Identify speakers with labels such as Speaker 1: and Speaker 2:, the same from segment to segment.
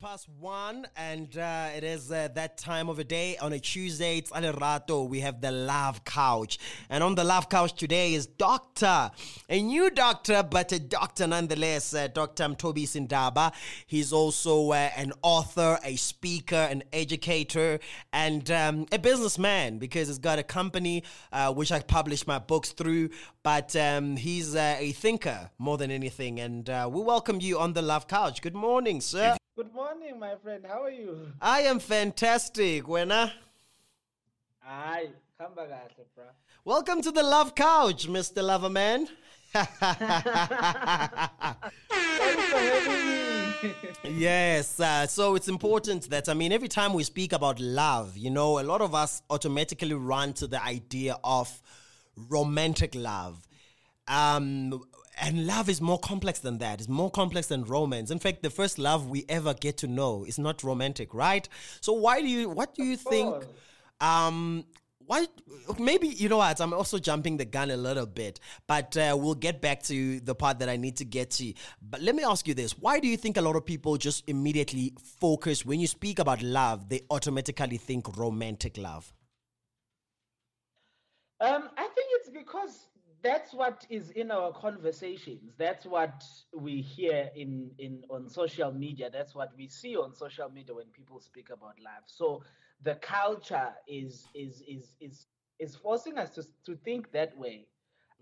Speaker 1: It is 10 past 1, and uh, it is uh, that time of the day. On a Tuesday, it's Alerato. We have the Love Couch. And on the Love Couch today is Doctor, a new doctor, but a doctor nonetheless, uh, Dr. Mtobi Sindaba. He's also uh, an author, a speaker, an educator, and um, a businessman because he's got a company uh, which I publish my books through. But um, he's uh, a thinker more than anything. And we welcome you on the Love Couch. Good morning, sir.
Speaker 2: Good morning, my friend. How are you?
Speaker 1: I am fantastic, Wena.
Speaker 2: Aye, come back, bro.
Speaker 1: Welcome to the Love Couch, Mr. Loverman.
Speaker 2: Thanks for having me.
Speaker 1: yes, uh, so it's important that, I mean, every time we speak about love, you know, a lot of us automatically run to the idea of romantic love. Um, and love is more complex than that. It's more complex than romance. In fact, the first love we ever get to know is not romantic, right? So why do you? What do you think? Um, why? Maybe you know what? I'm also jumping the gun a little bit, but uh, we'll get back to the part that I need to get to. But let me ask you this: Why do you think a lot of people just immediately focus when you speak about love? They automatically think romantic love.
Speaker 2: Um, I think it's because that's what is in our conversations. That's what we hear in in on social media. That's what we see on social media when people speak about love. So the culture is is is is is forcing us to to think that way,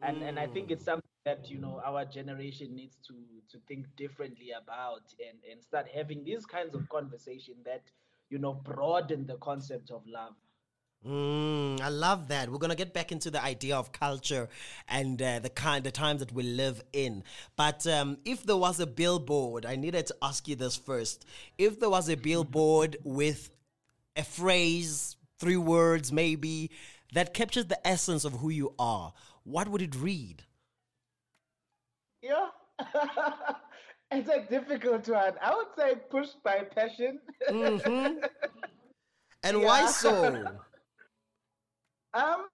Speaker 2: and and I think it's mm. something that you know our generation needs to to think differently about and and start having these kinds of conversation that you know broaden the concept of love.
Speaker 1: Mm, I love that. We're gonna get back into the idea of culture and uh, the kind, the times that we live in. But um, if there was a billboard, I needed to ask you this first. If there was a billboard with a phrase, three words maybe, that captures the essence of who you are, what would it read?
Speaker 2: Yeah. it's a difficult one. I would say pushed by passion.
Speaker 1: Mhm. And why so?
Speaker 2: um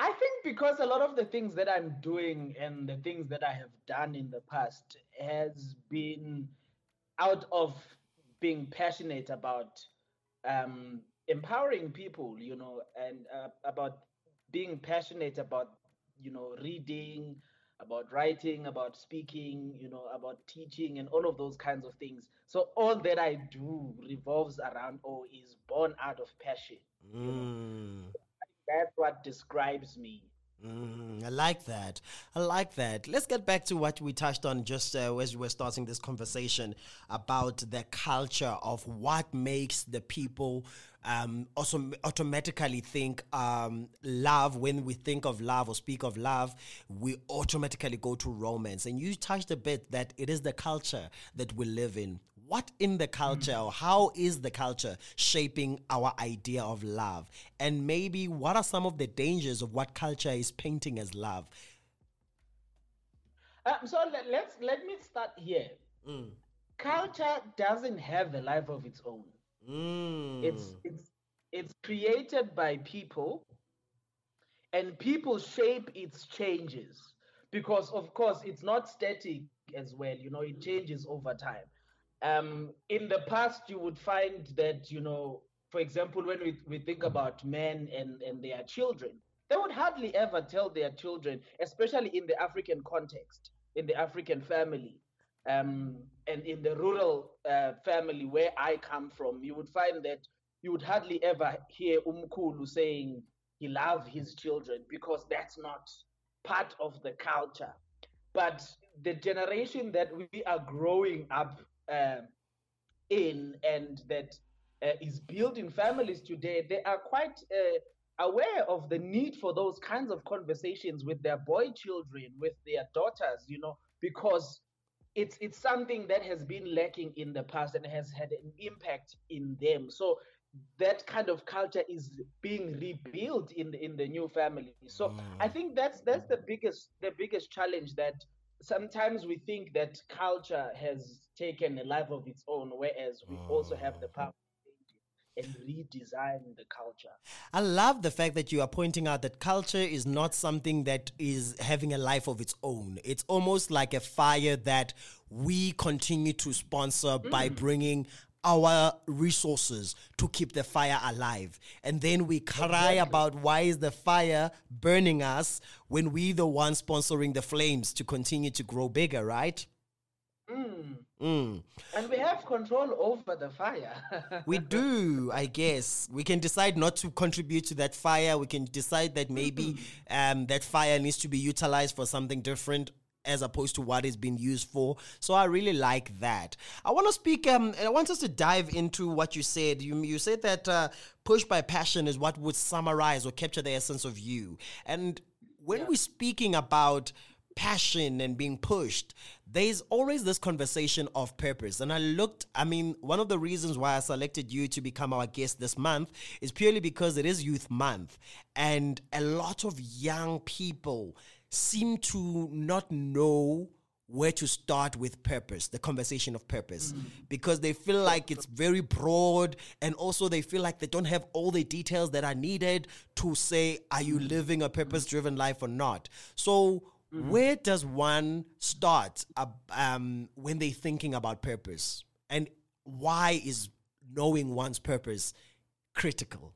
Speaker 2: I think because a lot of the things that I'm doing and the things that I have done in the past has been out of being passionate about um, empowering people, you know, and uh, about being passionate about, you know, reading, about writing, about speaking, you know, about teaching and all of those kinds of things. So all that I do revolves around or is born out of passion.
Speaker 1: Mm.
Speaker 2: That's what describes me.
Speaker 1: Mm, I like that. I like that. Let's get back to what we touched on just uh, as we were starting this conversation about the culture of what makes the people um, also automatically think um, love. When we think of love or speak of love, we automatically go to romance. And you touched a bit that it is the culture that we live in. What in the culture or how is the culture shaping our idea of love? And maybe what are some of the dangers of what culture is painting as love?
Speaker 2: Um, so let, let's let me start here.
Speaker 1: Mm.
Speaker 2: Culture doesn't have a life of its own.
Speaker 1: Mm.
Speaker 2: It's it's it's created by people, and people shape its changes because, of course, it's not static as well. You know, it changes over time. Um, in the past, you would find that you know, for example, when we, we think about men and and their children, they would hardly ever tell their children, especially in the African context, in the African family, um, and in the rural uh, family where I come from, you would find that you would hardly ever hear Umkulu saying he loves his children because that's not part of the culture. But the generation that we are growing up uh, in and that uh, is building families today, they are quite uh, aware of the need for those kinds of conversations with their boy children, with their daughters, you know, because it's it's something that has been lacking in the past and has had an impact in them. So that kind of culture is being rebuilt in the, in the new family. So I think that's that's the biggest the biggest challenge that sometimes we think that culture has taken a life of its own, whereas we also have the power. and redesign the culture.
Speaker 1: I love the fact that you are pointing out that culture is not something that is having a life of its own. It's almost like a fire that we continue to sponsor mm. by bringing our resources to keep the fire alive. And then we cry exactly. about why is the fire burning us when we the ones sponsoring the flames to continue to grow bigger, right?
Speaker 2: Mm. Mm. And we have control over the fire.
Speaker 1: we do, I guess. We can decide not to contribute to that fire. We can decide that maybe um, that fire needs to be utilized for something different as opposed to what it's been used for. So I really like that. I want to speak. Um, I want us to dive into what you said. You you said that uh, push by passion is what would summarize or capture the essence of you. And when yeah. we're speaking about passion and being pushed, there's always this conversation of purpose. And I looked, I mean, one of the reasons why I selected you to become our guest this month is purely because it is Youth Month. And a lot of young people seem to not know where to start with purpose, the conversation of purpose, mm. because they feel like it's very broad and also they feel like they don't have all the details that are needed to say, are you mm. living a purpose driven life or not? So, mm where does one start uh, um, when they're thinking about purpose? And why is knowing one's purpose critical?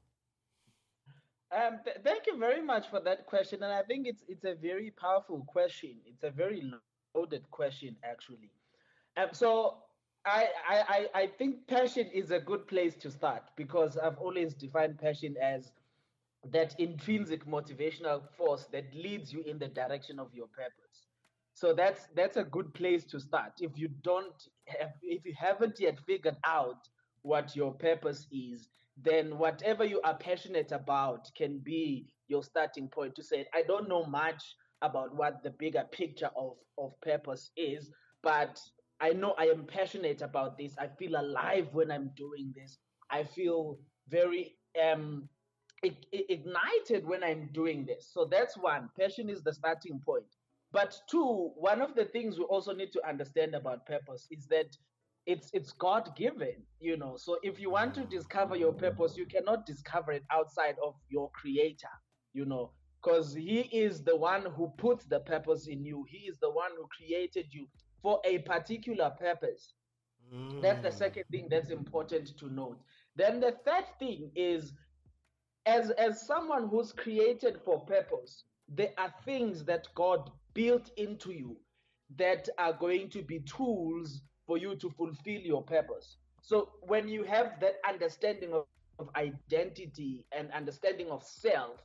Speaker 2: Um, th- thank you very much for that question, and I think it's it's a very powerful question. It's a very loaded question, actually. Um, so I, I I think passion is a good place to start because I've always defined passion as that intrinsic motivational force that leads you in the direction of your purpose. So that's that's a good place to start. If you don't have, if you haven't yet figured out what your purpose is, then whatever you are passionate about can be your starting point to say, I don't know much about what the bigger picture of, of purpose is, but I know I am passionate about this. I feel alive when I'm doing this. I feel very um, ignited when I'm doing this. So that's one. Passion is the starting point. But two, one of the things we also need to understand about purpose is that it's it's god given you know so if you want to discover your purpose you cannot discover it outside of your creator you know because he is the one who puts the purpose in you he is the one who created you for a particular purpose mm. that's the second thing that's important to note then the third thing is as as someone who's created for purpose there are things that god built into you that are going to be tools for you to fulfill your purpose. So when you have that understanding of, of identity and understanding of self,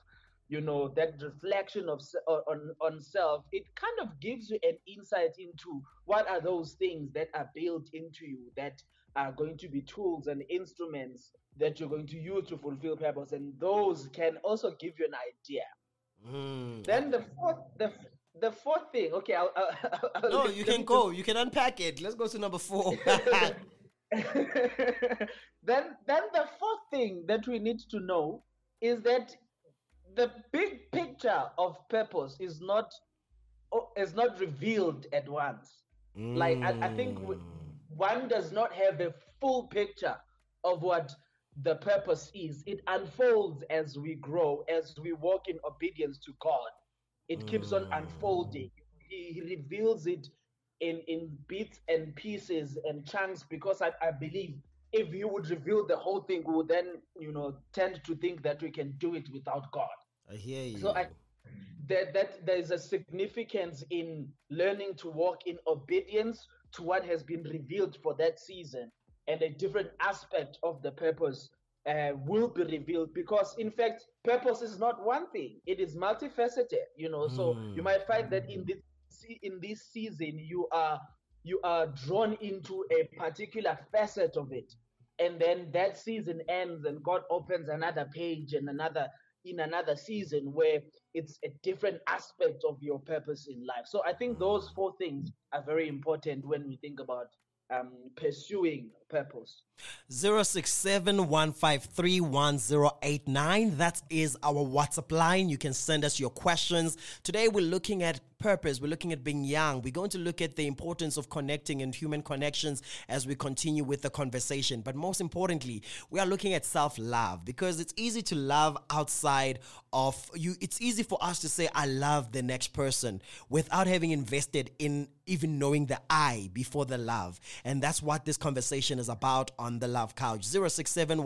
Speaker 2: you know that reflection of on on self it kind of gives you an insight into what are those things that are built into you that are going to be tools and instruments that you're going to use to fulfill purpose and those can also give you an idea mm. then the fourth the the fourth thing, okay, I'll, I'll,
Speaker 1: I'll no, you can go. You can unpack it. Let's go to number four.
Speaker 2: then, then the fourth thing that we need to know is that the big picture of purpose is not is not revealed at once. Mm. Like I, I think mm. One does not have a full picture of what the purpose is. It unfolds as we grow, as we walk in obedience to God it keeps on mm. unfolding. He, he reveals it in in bits and pieces and chunks because I, I believe if he would reveal the whole thing, we would then, you know, tend to think that we can do it without God.
Speaker 1: I hear you.
Speaker 2: So I that that there is a significance in learning to walk in obedience to what has been revealed for that season and a different aspect of the purpose uh, will be revealed because in fact purpose is not one thing. It is multifaceted you know. So mm. you might find that in this in this season you are you are drawn into a particular facet of it. And then that season ends and god opens another page and another in another season where it's a different aspect of your purpose in life so i think those four things are very important when we think about um, pursuing purpose.
Speaker 1: 0671531089. That is our WhatsApp line. You can send us your questions. Today we're looking at purpose. We're looking at being young. We're going to look at the importance of connecting and human connections as we continue with the conversation. But most importantly, we are looking at self love because it's easy to love outside of you. It's easy for us to say, I love the next person without having invested in even knowing the I before the love. And that's what this conversation is about on the Love Couch. 067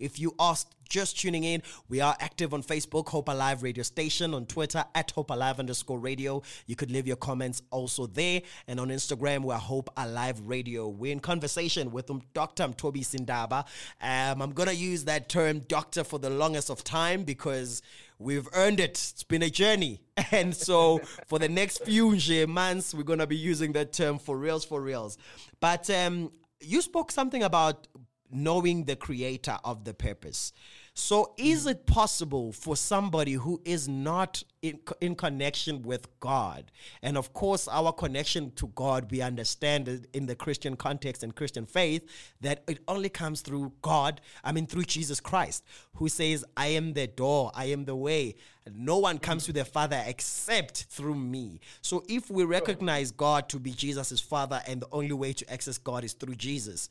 Speaker 1: If you asked just tuning in, we are active on Facebook, Hope Alive Radio Station, on Twitter at Hope Alive underscore radio. You could leave your comments also there. And on Instagram, we're Hope Alive Radio. We're in conversation with Dr. Mtobi Sindaba. Um, I'm going to use that term doctor for the longest of time because we've earned it. It's been a journey. And so for the next few months, we're going to be using that term for reals, for reals. But um, you spoke something about knowing the creator of the purpose. So, is it possible for somebody who is not in, in connection with God? And of course, our connection to God, we understand it in the Christian context and Christian faith that it only comes through God, I mean, through Jesus Christ, who says, I am the door, I am the way. No one comes to the Father except through me. So, if we recognize God to be Jesus' Father and the only way to access God is through Jesus,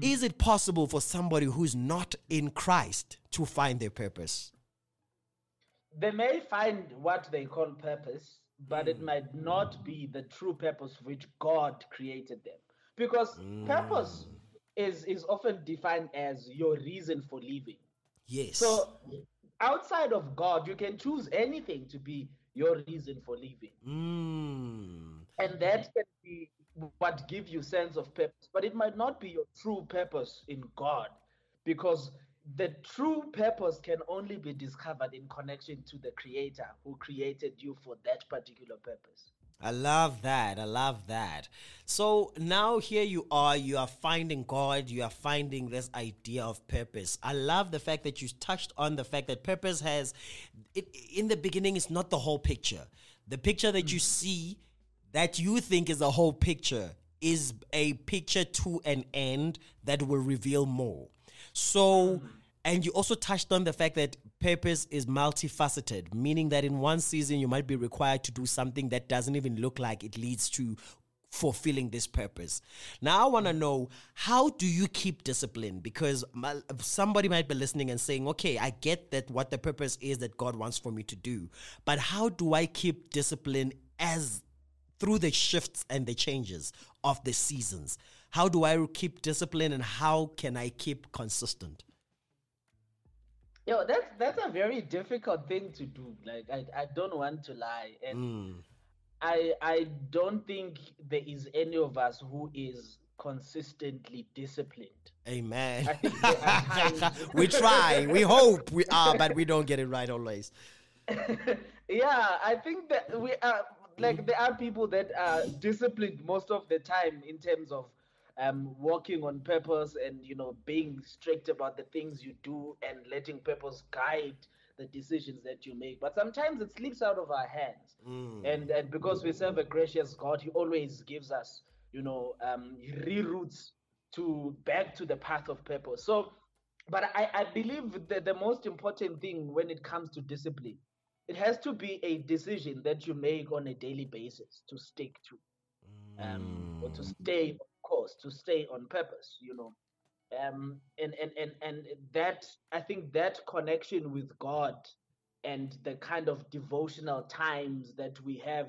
Speaker 1: is it possible for somebody who's not in Christ to find their purpose?
Speaker 2: They may find what they call purpose, but mm. it might not be the true purpose for which God created them. Because mm. purpose is, is often defined as your reason for living.
Speaker 1: Yes.
Speaker 2: So outside of God, you can choose anything to be your reason for living.
Speaker 1: Mm.
Speaker 2: And that can be what give you sense of purpose but it might not be your true purpose in god because the true purpose can only be discovered in connection to the creator who created you for that particular purpose
Speaker 1: I love that. I love that. So now here you are, you are finding God, you are finding this idea of purpose. I love the fact that you touched on the fact that purpose has, it, in the beginning, it's not the whole picture. The picture that you mm. see that you think is a whole picture is a picture to an end that will reveal more. So, and you also touched on the fact that purpose is multifaceted, meaning that in one season you might be required to do something that doesn't even look like it leads to fulfilling this purpose. Now I want to know how do you keep discipline because my, somebody might be listening and saying, "Okay, I get that what the purpose is that God wants for me to do, but how do I keep discipline as through the shifts and the changes of the seasons? How do I keep discipline and how can I keep consistent?
Speaker 2: Yo, that's that's a very difficult thing to do. Like I, I don't want to lie. And mm. I I don't think there is any of us who is consistently disciplined.
Speaker 1: Amen. we try, we hope we are, but we don't get it right always.
Speaker 2: yeah, I think that we are like there are people that are disciplined most of the time in terms of um, working on purpose and you know being strict about the things you do and letting purpose guide the decisions that you make. But sometimes it slips out of our hands, mm. and and because we serve a gracious God, He always gives us you know um, reroutes to back to the path of purpose. So, but I I believe that the most important thing when it comes to discipline it has to be a decision that you make on a daily basis to stick to um, or to mm. stay on course to stay on purpose you know um, and, and and and that i think that connection with god and the kind of devotional times that we have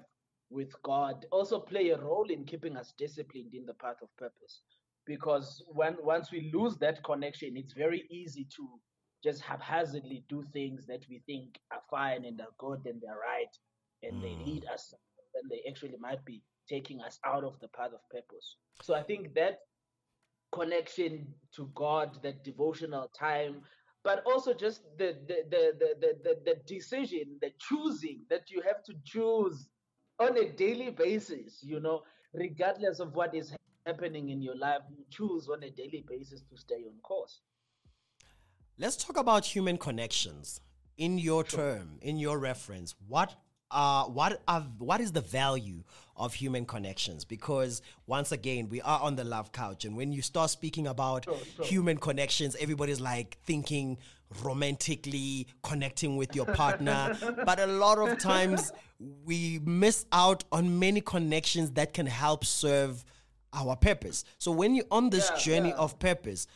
Speaker 2: with god also play a role in keeping us disciplined in the path of purpose because when once we lose that connection it's very easy to just haphazardly do things that we think are fine and are good and they're right and mm. they lead us and they actually might be taking us out of the path of purpose. So I think that connection to God, that devotional time, but also just the the the the the, the decision, the choosing that you have to choose on a daily basis, you know, regardless of what is happening in your life, you choose on a daily basis to stay on course.
Speaker 1: Let's talk about human connections. In your sure. term, in your reference, what uh, what are, what is the value of human connections? Because once again, we are on the love couch, and when you start speaking about
Speaker 2: Sure, sure.
Speaker 1: human connections, everybody's like thinking romantically connecting with your partner, but a lot of times we miss out on many connections that can help serve our purpose. So when you're on this
Speaker 2: Yeah,
Speaker 1: journey
Speaker 2: yeah.
Speaker 1: of purpose,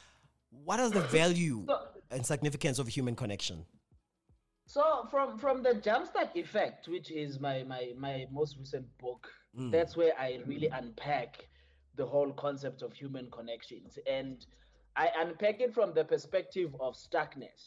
Speaker 1: what is the value
Speaker 2: So-
Speaker 1: and significance of human connection?
Speaker 2: So from from the jumpstart effect, which is my my my most recent book,
Speaker 1: Mm.
Speaker 2: that's where I really unpack the whole concept of human connections, and I unpack it from the perspective of stuckness.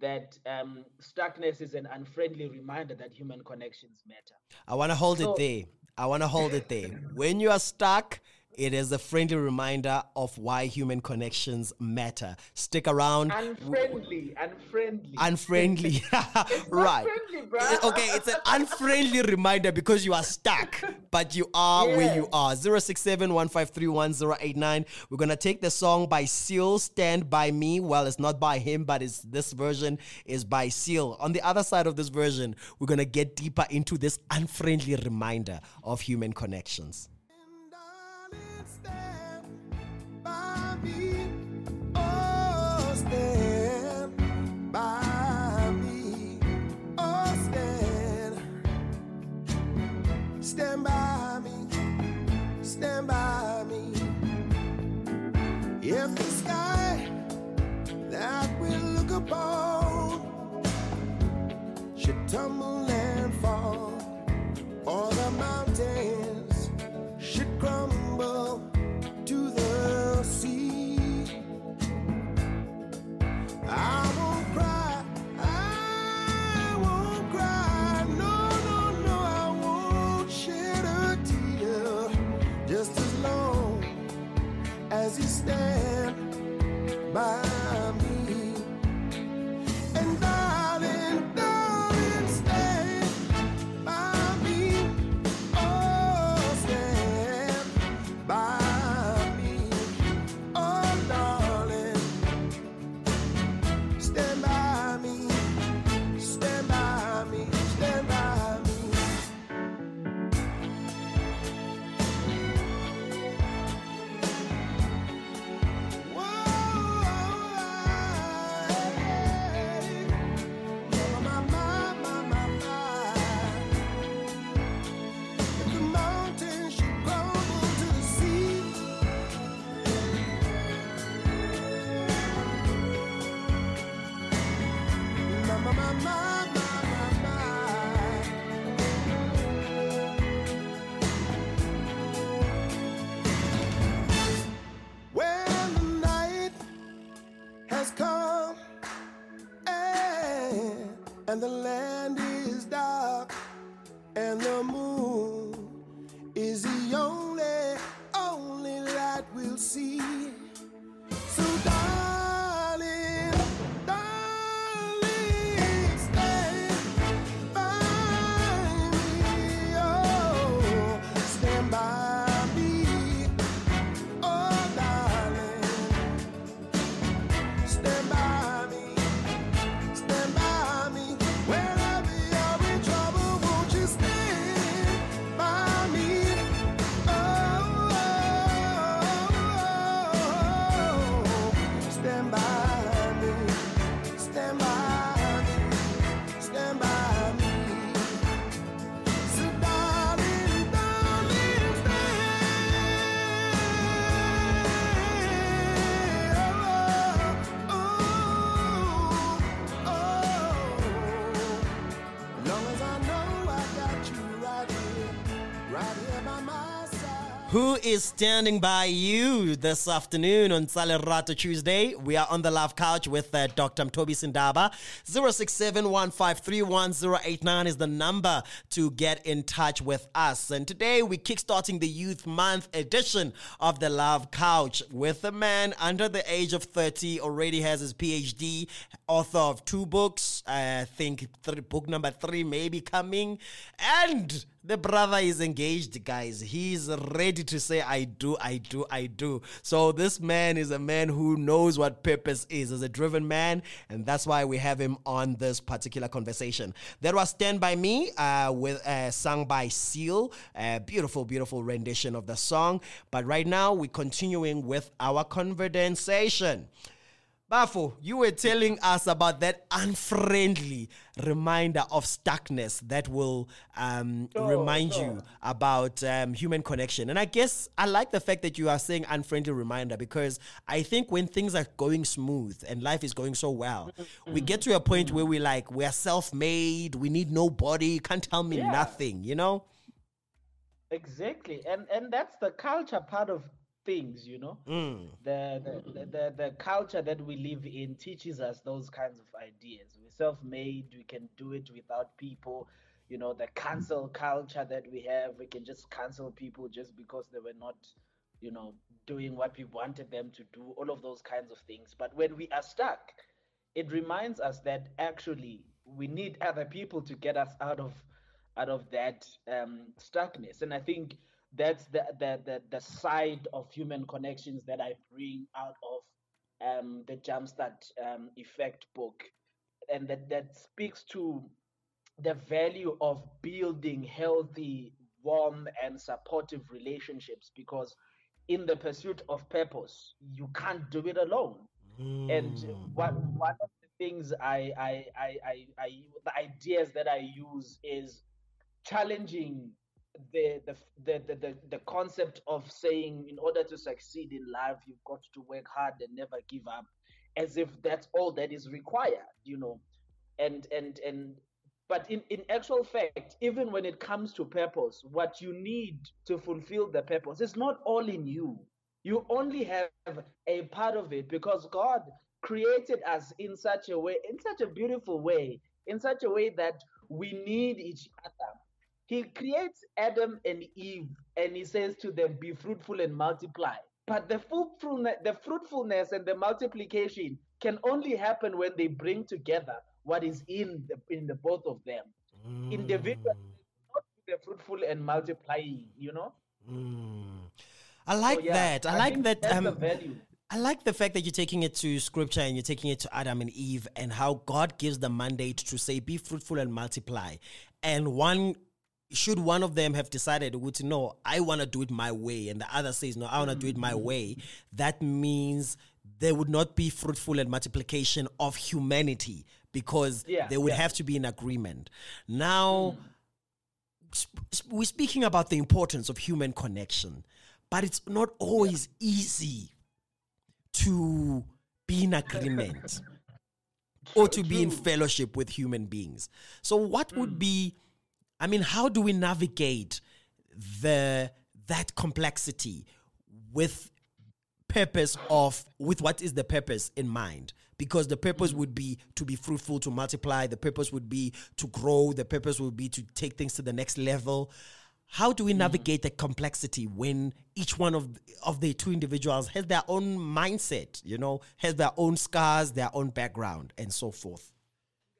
Speaker 2: That um, stuckness is an unfriendly reminder that human connections matter.
Speaker 1: I want to hold
Speaker 2: So-
Speaker 1: it there. I want to hold it there. When you are stuck, it is a friendly reminder of why human connections matter. Stick around.
Speaker 2: Unfriendly, unfriendly.
Speaker 1: Unfriendly. right.
Speaker 2: friendly.
Speaker 1: Okay, it's an unfriendly reminder because you are stuck, but you are where you are. 067 We're going to take the song by Seal, Stand By Me. Well, it's not by him, but it's this version is by Seal. On the other side of this version, we're going to get deeper into this unfriendly reminder of human connections.
Speaker 3: Should tumble and fall, or the mountains should crumble has come and, and the land
Speaker 1: Who is standing by you this afternoon on Salerato Tuesday? We are on the Love Couch with uh, Dr. Toby Sindaba. 0671531089 is the number to get in touch with us. And today we're kickstarting the Youth Month edition of the Love Couch with a man under the age of 30, already has his PhD, author of two books. I think three, book number three may be coming. And The brother is engaged, guys. He's ready to say, I do, I do, I do. So, this man is a man who knows what purpose is as a driven man, and that's why we have him on this particular conversation. That was Stand By Me, uh, with uh, sung by Seal. A beautiful, beautiful rendition of the song. But right now, we're continuing with our conversation. Bafo, you were telling us about that unfriendly reminder of stuckness that will um,
Speaker 2: Sure,
Speaker 1: remind
Speaker 2: sure.
Speaker 1: you about um, human connection. And I guess I like the fact that you are saying unfriendly reminder because I think when things are going smooth and life is going so well, we get to a point where we're like, we're self made, we need nobody, you can't tell me
Speaker 2: Yeah.
Speaker 1: nothing, you know?
Speaker 2: Exactly, and and that's the culture part of things, you know.
Speaker 1: Mm.
Speaker 2: The, the, the, the the culture that we live in teaches us those kinds of ideas. We're self-made. We can do it without people. You know, the cancel culture that we have. We can just cancel people just because they were not, you know, doing what we wanted them to do. All of those kinds of things. But when we are stuck, it reminds us that actually we need other people to get us out of out of that um, stuckness. And I think that's the, the the the side of human connections that I bring out of um, the Jumpstart um, Effect book, and that that speaks to the value of building healthy, warm, and supportive relationships. Because in the pursuit of purpose, you can't do it alone. And one one of the things I I, I I I the ideas that I use is challenging the the, the the the concept of saying in order to succeed in life you've got to work hard and never give up as if that's all that is required you know? And and and but in, in actual fact even when it comes to purpose what you need to fulfill the purpose is not all in you. You only have a part of it because god created us in such a way in such a beautiful way in such a way that we need each other he creates adam and eve and he says to them be fruitful and multiply but the fruitfulness, the fruitfulness and the multiplication can only happen when they bring together what is in the in the both of them individually not the fruitful and multiplying you know
Speaker 1: I like
Speaker 2: So, yeah,
Speaker 1: that. I, like that. Um, I like the fact that you're taking it to scripture and you're taking it to Adam and Eve and how God gives the mandate to say, be fruitful and multiply. And one, should one of them have decided, would no, I want to do it my way, and the other says, no, I want to do it my mm. way, that means there would not be fruitful and multiplication of humanity because
Speaker 2: Yeah,
Speaker 1: they would
Speaker 2: yeah.
Speaker 1: have to be in agreement. Now, mm. sp- sp- we're speaking about the importance of human connection, but it's not always easy to be in agreement or to be in fellowship with human beings. So what would mm. be I mean how do we navigate the that complexity with purpose of with what is the purpose in mind? Because the purpose would be to be fruitful to multiply the purpose would be to grow the purpose would be to take things to the next level. How do we navigate the complexity when each one of of the two individuals has their own mindset you know has their own scars their own background and so forth?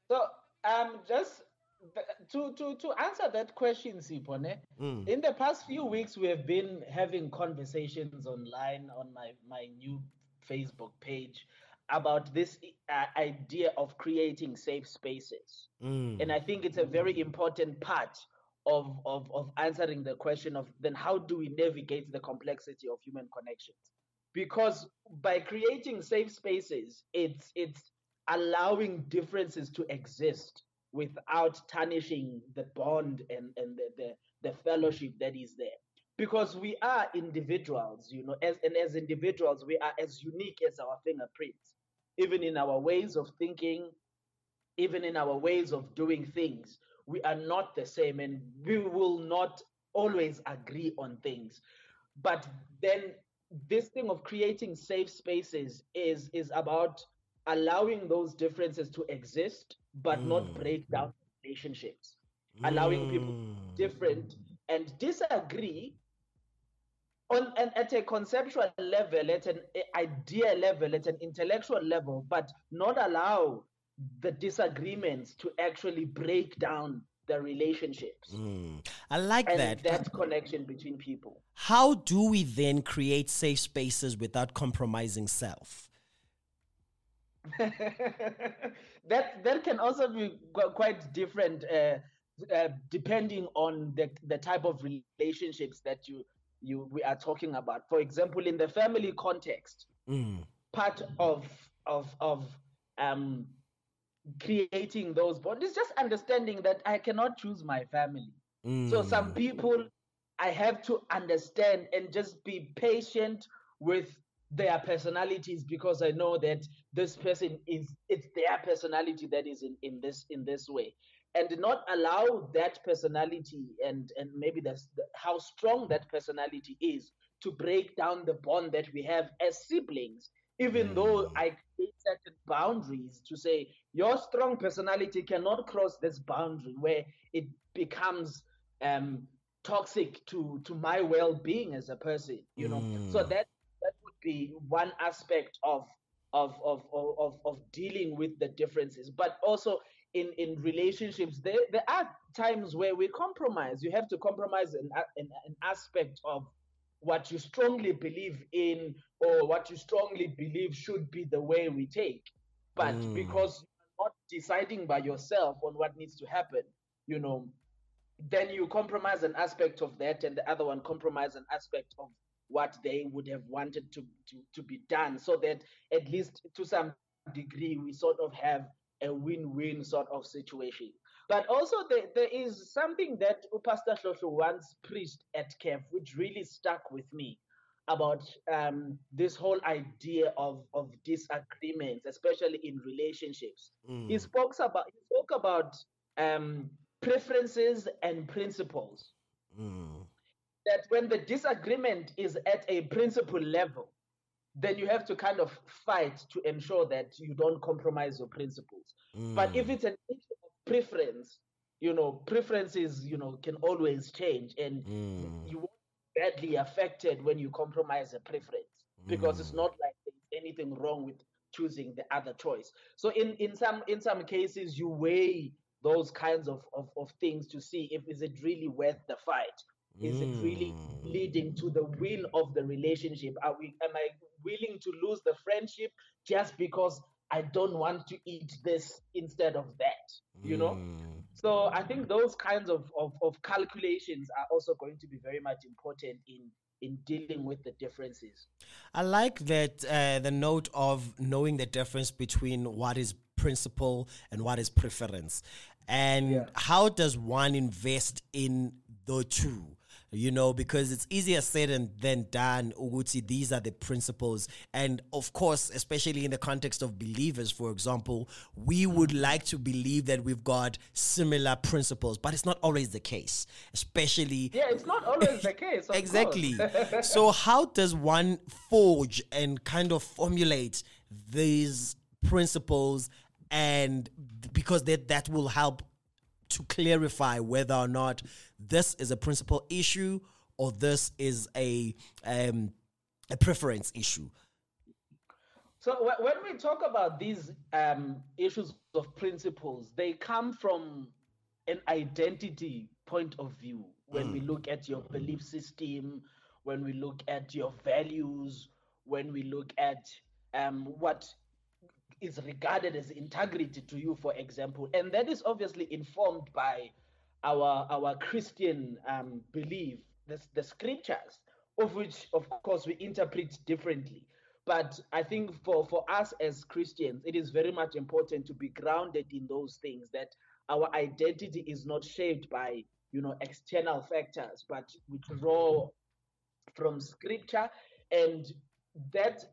Speaker 2: So, um, just th- Uh, to to to answer that question, Sipone, mm. in the past few weeks we have been having conversations online on my my new Facebook page about this uh, idea of creating safe spaces, mm. and I think it's a very important part of, of of answering the question of then how do we navigate the complexity of human connections? Because by creating safe spaces it's it's allowing differences to exist without tarnishing the bond and and the, the the fellowship that is there. Because we are individuals you know as and as individuals we are as unique as our fingerprints. Even in our ways of thinking even in our ways of doing things we are not the same and we will not always agree on things. But then this thing of creating safe spaces is is about allowing those differences to exist but not break down relationships allowing people different and disagree on and at a conceptual level at an idea level at an intellectual level but not allow the disagreements to actually break down the the relationships
Speaker 1: Mm. I like
Speaker 2: and
Speaker 1: that.
Speaker 2: that connection between people.
Speaker 1: How do we then create safe spaces without compromising self?
Speaker 2: that that can also be quite different uh, uh, depending on the the type of relationships that you you we are talking about. For example, in the family context,
Speaker 1: Mm.
Speaker 2: part of of of um creating those bonds is just understanding that I cannot choose my family. So some
Speaker 1: Mm.
Speaker 2: people I have to understand and just be patient with their personalities because I know that this person is it's their personality that is in, in this in this way and not allow that personality and and maybe that's the, how strong that personality is to break down the bond that we have as siblings even though
Speaker 1: Mm.
Speaker 2: I create certain boundaries to say your strong personality cannot cross this boundary where it becomes um, toxic to to my well-being as a person you know so
Speaker 1: Mm.
Speaker 2: that that would be one aspect of of of of of, dealing with the differences. But also in in relationships there there are times where we compromise. You have to compromise an, an, an aspect of what you strongly believe in or what you strongly believe should be the way we take. But
Speaker 1: Mm.
Speaker 2: because you're not deciding by yourself on what needs to happen you know then you compromise an aspect of that and the other one compromise an aspect of what they would have wanted to, to, to be done so that at least to some degree we sort of have a win-win sort of situation but also there, there is something that pastor Shosho once preached at KEF which really stuck with me about um, this whole idea of, of disagreements especially in relationships he
Speaker 1: Mm.
Speaker 2: spoke about he spoke about um, preferences and principles.
Speaker 1: Mm.
Speaker 2: That when the disagreement is at a principle level, then you have to kind of fight to ensure that you don't compromise your principles. But if
Speaker 1: Mm.
Speaker 2: it's an issue of preference, you know, preferences, you know, can always change, and
Speaker 1: Mm.
Speaker 2: you won't be badly affected when you compromise a preference because it's
Speaker 1: Mm.
Speaker 2: not like there's anything wrong with choosing the other choice. So in in some in some cases you weigh those kinds of, of, of things to see if is it really worth the fight. Is it really
Speaker 1: Mm.
Speaker 2: leading to the win of the relationship? Are we am I willing to lose the friendship just because I don't want to eat this instead of that? You know?
Speaker 1: Mm.
Speaker 2: So I think those kinds of, of, of calculations are also going to be very much important in in dealing with the differences.
Speaker 1: I like that uh, the note of knowing the difference between what is principle and what is preference. And
Speaker 2: Yeah.
Speaker 1: how does one invest in the two? You know, because it's easier said and than done. Uguti, these are the principles. And of course, especially in the context of believers, for example, we would like to believe that we've got similar principles, but it's not always the case, especially
Speaker 2: Yeah, it's not always the case.
Speaker 1: exactly. so how does one forge and kind of formulate these principles and because that that will help to clarify whether or not this is a principal issue or this is a um, a preference issue.
Speaker 2: So wh- when we talk about these um, issues of principles, they come from an identity point of view. When we look at your belief system, when we look at your values, when we look at um, what is regarded as integrity to you, for example, and that is obviously informed by our our Christian um, belief, the, the scriptures, of which, of course, we interpret differently. But I think for, for us as Christians, it is very much important to be grounded in those things that our identity is not shaped by you know external factors, but we draw from scripture and that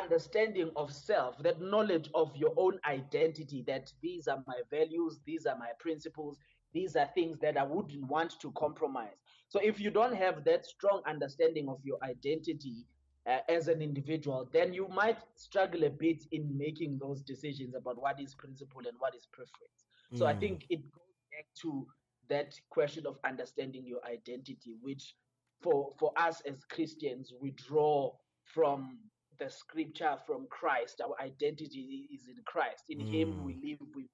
Speaker 2: understanding of self, that knowledge of your own identity, that these are my values, these are my principles, these are things that I wouldn't want to compromise. So if you don't have that strong understanding of your identity uh, as an individual, then you might struggle a bit in making those decisions about what is principle and what is preference. So I
Speaker 1: Mm.
Speaker 2: think it goes back to that question of understanding your identity, which for for us as Christians, we draw from the scripture from Christ. Our identity is in Christ. In Him mm. we live, we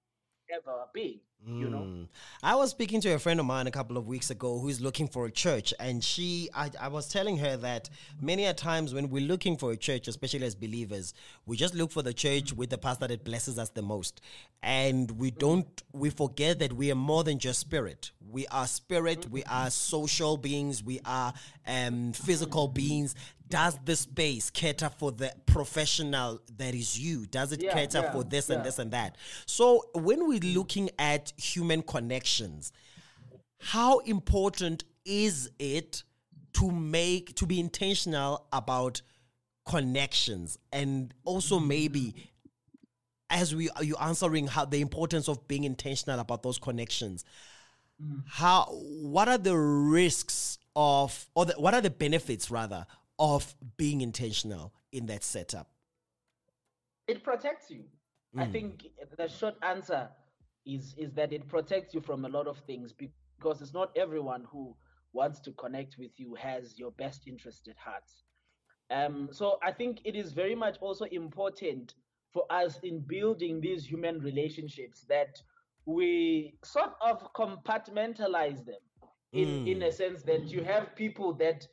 Speaker 2: ever being. You know,
Speaker 1: Mm. I was speaking to a friend of mine a couple of weeks ago who's looking for a church, and she, I, I was telling her that many a times when we're looking for a church, especially as believers, we just look for the church with the pastor that blesses us the most, and we don't, we forget that we are more than just spirit. We are spirit. We are social beings. We are um, physical beings. Does the space cater for the professional that is you? Does it
Speaker 2: Yeah,
Speaker 1: cater
Speaker 2: yeah,
Speaker 1: for this and this and that? So when we're looking at human connections, how important is it to make to be intentional about connections and also maybe as we are you answering how the importance of being intentional about those connections how what are the risks of or the, what are the benefits rather of being intentional in that setup
Speaker 2: it protects you. I
Speaker 1: Mm.
Speaker 2: think the short answer is is that it protects you from a lot of things because it's not everyone who wants to connect with you has your best interest at heart. Um, so I think it is very much also important for us in building these human relationships that we sort of compartmentalize them in in a sense that you have people that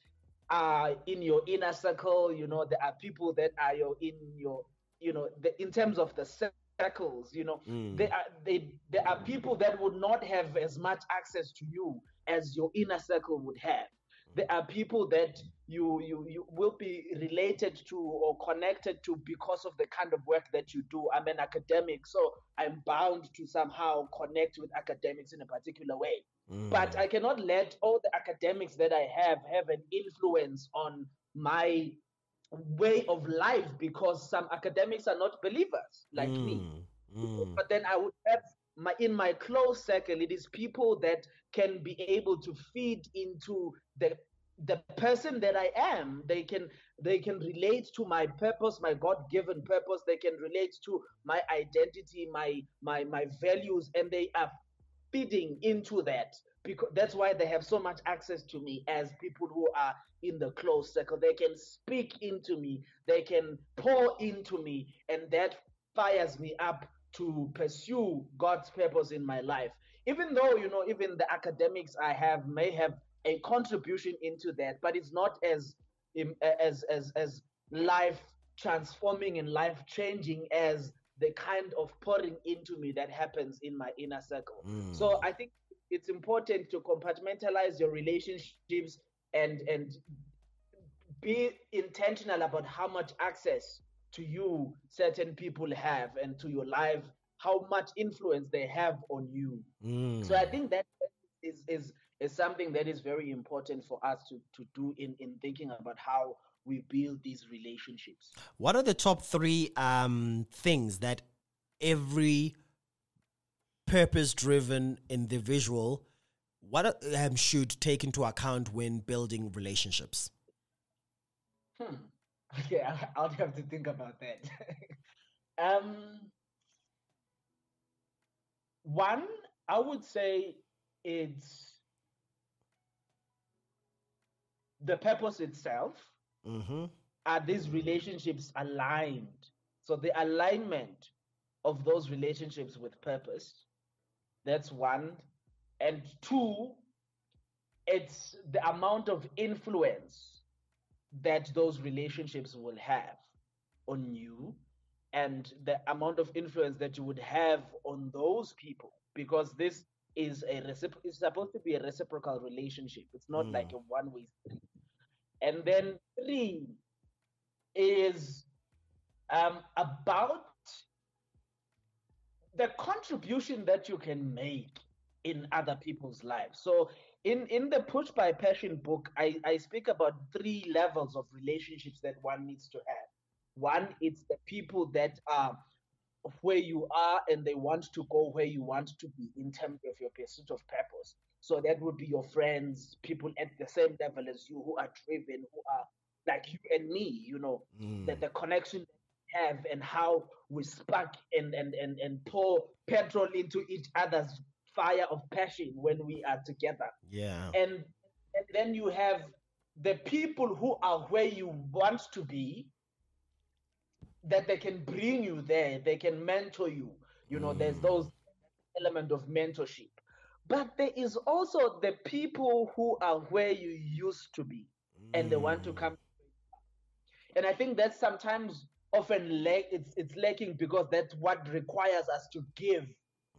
Speaker 2: are in your inner circle you know there are people that are your in your you know the, in terms of the circles you know. Hmm. There are they there are people that would not have as much access to you as your inner circle would have. There are people that you you you will be related to or connected to because of the kind of work that you do. I'm an academic so i'm bound to somehow connect with academics in a particular way. Hmm. But I cannot let all the academics that I have have an influence on my way of life because some academics are not believers like me.
Speaker 1: Mm.
Speaker 2: But then I would have my in my close circle, it is people that can be able to feed into the the person that I am. They can they can relate to my purpose, my God-given purpose. They can relate to my identity, my my my values, and they are feeding into that because that's why they have so much access to me as people who are in the close circle. They can speak into me. They can pour into me. And that fires me up to pursue god's purpose in my life. Even though you know even the academics i have may have a contribution into that but it's not as as as as life transforming and life changing as the kind of pouring into me that happens in my inner circle. Mm. So I think it's important to compartmentalize your relationships and and be intentional about how much access to you certain people have and to your life, how much influence they have on you.
Speaker 1: Mm.
Speaker 2: So I think that is is is something that is very important for us to to do in in thinking about how we build these relationships.
Speaker 1: What are the top three um, things that every purpose-driven individual what um, should take into account when building relationships?
Speaker 2: Hmm. Okay, I'll have to think about that. um, one, I would say it's the purpose itself.
Speaker 1: Mm-hmm.
Speaker 2: Are these relationships aligned? So the alignment of those relationships with purpose. That's one. And two, it's the amount of influence that those relationships will have on you and the amount of influence that you would have on those people because this is a recipro- it's supposed to be a reciprocal relationship it's not
Speaker 1: Mm.
Speaker 2: like a one way street and then three is um, about the contribution that you can make in other people's lives. So in in the Push by Passion book, I, I speak about three levels of relationships that one needs to have. One, it's the people that are where you are and they want to go where you want to be in terms of your pursuit of purpose. So that would be your friends, people at the same level as you who are driven, who are like you and me, you know, mm. that the connection have and how we spark and, and, and, and pour petrol into each other's fire of passion when we are together
Speaker 1: Yeah.
Speaker 2: and, and then you have the people who are where you want to be that they can bring you there they can mentor you you know there's mm. those element of mentorship. But there is also the people who are where you used to be and they want to mm. come. And I think that's sometimes often lack it's it's lacking because that's what requires us to give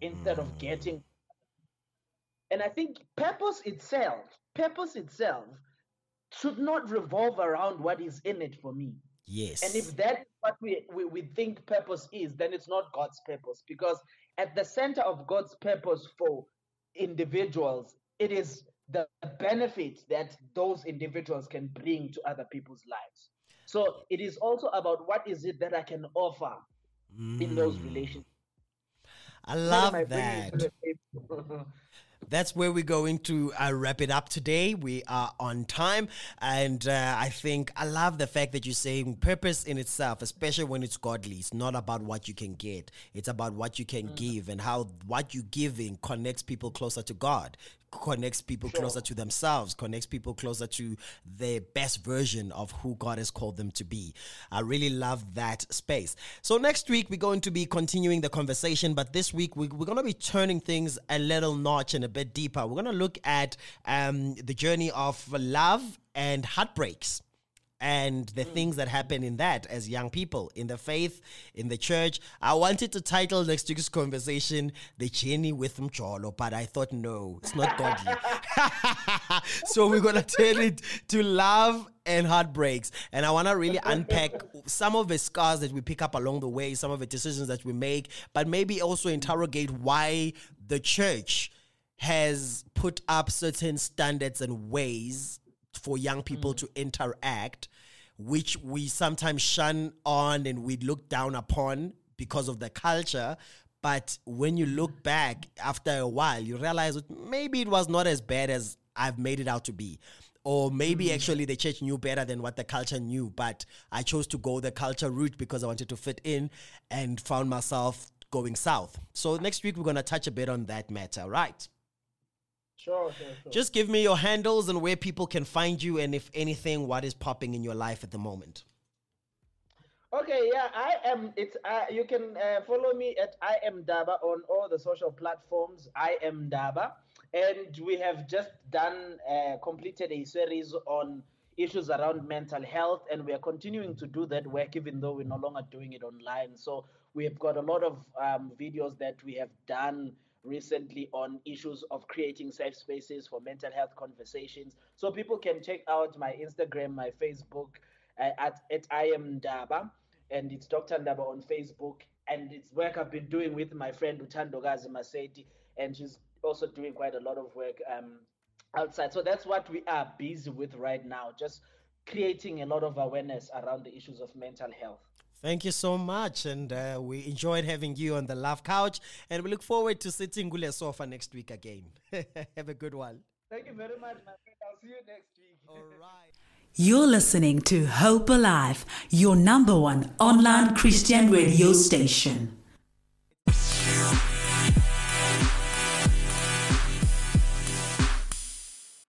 Speaker 2: instead of mm. getting. And I think purpose itself, purpose itself should not revolve around what is in it for me.
Speaker 1: Yes.
Speaker 2: And if that is what we, we, we think purpose is, then it's not God's purpose. Because at the center of God's purpose for individuals, it is the benefit that those individuals can bring to other people's lives. So it is also about what is it that I can offer in those mm. relationships.
Speaker 1: I love
Speaker 2: am I bringing
Speaker 1: that.
Speaker 2: to the table?
Speaker 1: That's where we're going to uh, wrap it up today. We are on time. And uh, I think I love the fact that you're saying purpose in itself, especially when it's godly. It's not about what you can get, it's about what you can give and how what you're giving connects people closer to God, connects people closer to themselves, connects people closer to their best version of who God has called them to be. I really love that space. So next week we're going to be continuing the conversation, but this week we, we're going to be turning things a little notch and a bit deeper. We're going to look at um, the journey of love and heartbreaks and the mm. things that happen in that as young people in the faith, in the church. I wanted to title next week's conversation The Journey with Mjolo, but I thought, no, it's not godly. so we're going to turn it to love and heartbreaks. And I want to really unpack some of the scars that we pick up along the way, some of the decisions that we make, but maybe also interrogate why the church has put up certain standards and ways for young people mm. to interact, which we sometimes shun on and we look down upon because of the culture. But when you look back after a while, you realize that maybe it was not as bad as I've made it out to be. Or maybe mm. actually the church knew better than what the culture knew, but I chose to go the culture route because I wanted to fit in and found myself going south. So next week we're going to touch a bit on that matter, right?
Speaker 2: Sure, sure, sure.
Speaker 1: Just give me your handles and where people can find you, and if anything, what is popping in your life at the moment.
Speaker 2: Okay, yeah, I am. It's uh, you can uh, follow me at I am Daba on all the social platforms. I am Daba, and we have just done uh, completed a series on issues around mental health, and we are continuing to do that work, even though we're no longer doing it online. So we have got a lot of um, videos that we have done recently on issues of creating safe spaces for mental health conversations. So people can check out my Instagram, my Facebook uh, at, at I am Daba, and it's Dr. Ndaba on Facebook. And it's work I've been doing with my friend Utandogazi Maseti, and she's also doing quite a lot of work um, outside. So that's what we are busy with right now, just creating a lot of awareness around the issues of mental health.
Speaker 1: Thank you so much, and uh, we enjoyed having you on the Love Couch, and we look forward to sitting Gule sofa next week again. Have a good one.
Speaker 2: Thank you very much, my friend. I'll see you next week.
Speaker 1: All right.
Speaker 4: You're listening to Hope Alive, your number one online Christian radio station.